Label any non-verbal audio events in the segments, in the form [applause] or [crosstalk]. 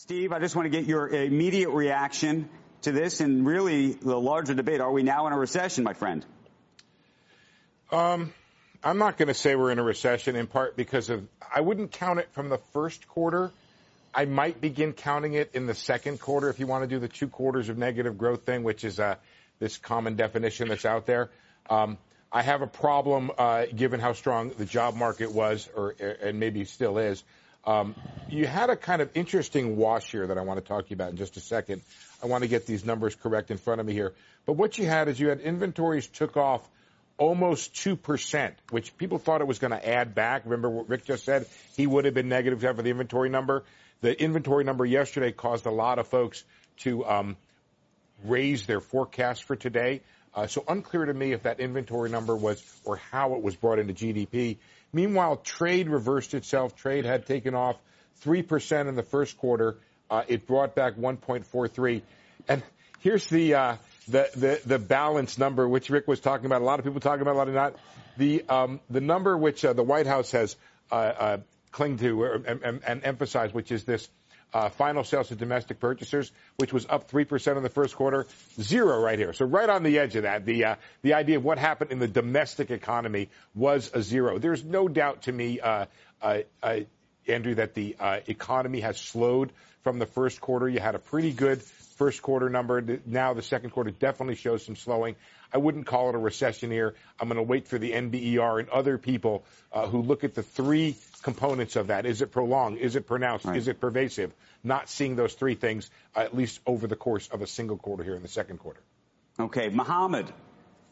Steve, I just want to get your immediate reaction to this and really the larger debate. Are we now in a recession, my friend? Um, I'm not going to say we're in a recession in part because of, I wouldn't count it from the first quarter. I might begin counting it in the second quarter if you want to do the two quarters of negative growth thing, which is uh, this common definition that's out there. Um, I have a problem uh, given how strong the job market was, or and maybe still is, um, you had a kind of interesting wash here that I want to talk to you about in just a second. I want to get these numbers correct in front of me here. But what you had is you had inventories took off almost 2%, which people thought it was going to add back. Remember what Rick just said? He would have been negative for the inventory number. The inventory number yesterday caused a lot of folks to um, raise their forecast for today. Uh, so unclear to me if that inventory number was or how it was brought into GDP. Meanwhile, trade reversed itself. Trade had taken off 3% in the first quarter. Uh, it brought back 1.43. And here's the, uh, the, the, the balance number, which Rick was talking about. A lot of people talking about, a lot of not. The, um, the number which uh, the White House has uh, uh, clung to and, and, and emphasized, which is this uh, final sales to domestic purchasers, which was up 3% in the first quarter, zero right here. So right on the edge of that, the, uh, the idea of what happened in the domestic economy was a zero. There's no doubt to me, uh, uh, uh Andrew, that the uh, economy has slowed from the first quarter. You had a pretty good first quarter number. Now the second quarter definitely shows some slowing. I wouldn't call it a recession here. I'm going to wait for the NBER and other people uh, who look at the three components of that. Is it prolonged? Is it pronounced? Right. Is it pervasive? Not seeing those three things, uh, at least over the course of a single quarter here in the second quarter. Okay, Mohamed,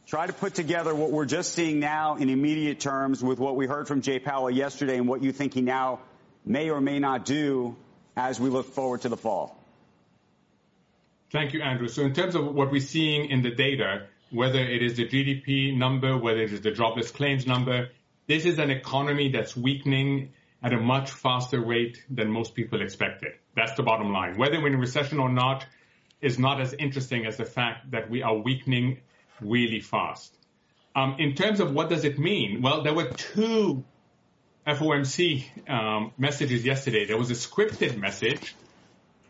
try to put together what we're just seeing now in immediate terms with what we heard from Jay Powell yesterday and what you think he now may or may not do as we look forward to the fall. Thank you, Andrew. So in terms of what we're seeing in the data, whether it is the GDP number, whether it is the jobless claims number, this is an economy that's weakening at a much faster rate than most people expected. That's the bottom line. Whether we're in a recession or not is not as interesting as the fact that we are weakening really fast. Um, in terms of what does it mean? Well, there were two FOMC um, messages yesterday. There was a scripted message,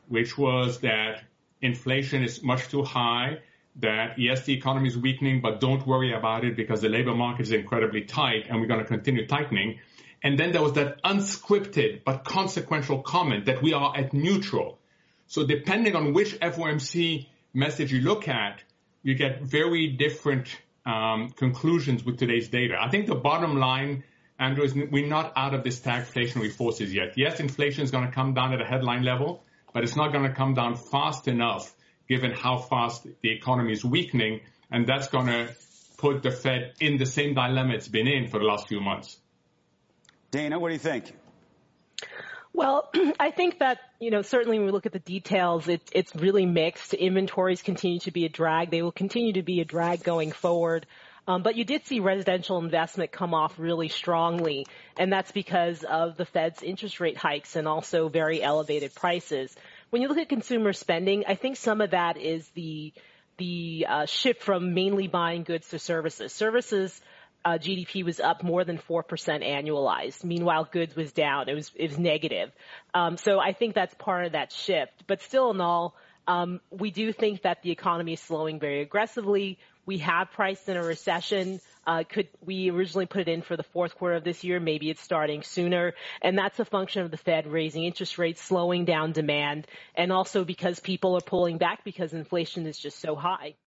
which was that inflation is much too high that yes, the economy is weakening, but don't worry about it because the labor market is incredibly tight and we're going to continue tightening. And then there was that unscripted but consequential comment that we are at neutral. So depending on which FOMC message you look at, you get very different um, conclusions with today's data. I think the bottom line, Andrew, is we're not out of this stagflationary forces yet. Yes, inflation is going to come down at a headline level, but it's not going to come down fast enough given how fast the economy is weakening, and that's going to put the Fed in the same dilemma it's been in for the last few months. Dana, what do you think? Well, [clears throat] I think that, you know, certainly when we look at the details, it, it's really mixed. Inventories continue to be a drag. They will continue to be a drag going forward. Um, but you did see residential investment come off really strongly, and that's because of the Fed's interest rate hikes and also very elevated prices when you look at consumer spending, I think some of that is the the uh, shift from mainly buying goods to services. Services uh, GDP was up more than four percent annualized. Meanwhile, goods was down. It was it was negative. Um, so I think that's part of that shift. But still, in all, um, we do think that the economy is slowing very aggressively. We have priced in a recession. Uh, could we originally put it in for the fourth quarter of this year? Maybe it's starting sooner, and that's a function of the Fed raising interest rates, slowing down demand, and also because people are pulling back because inflation is just so high.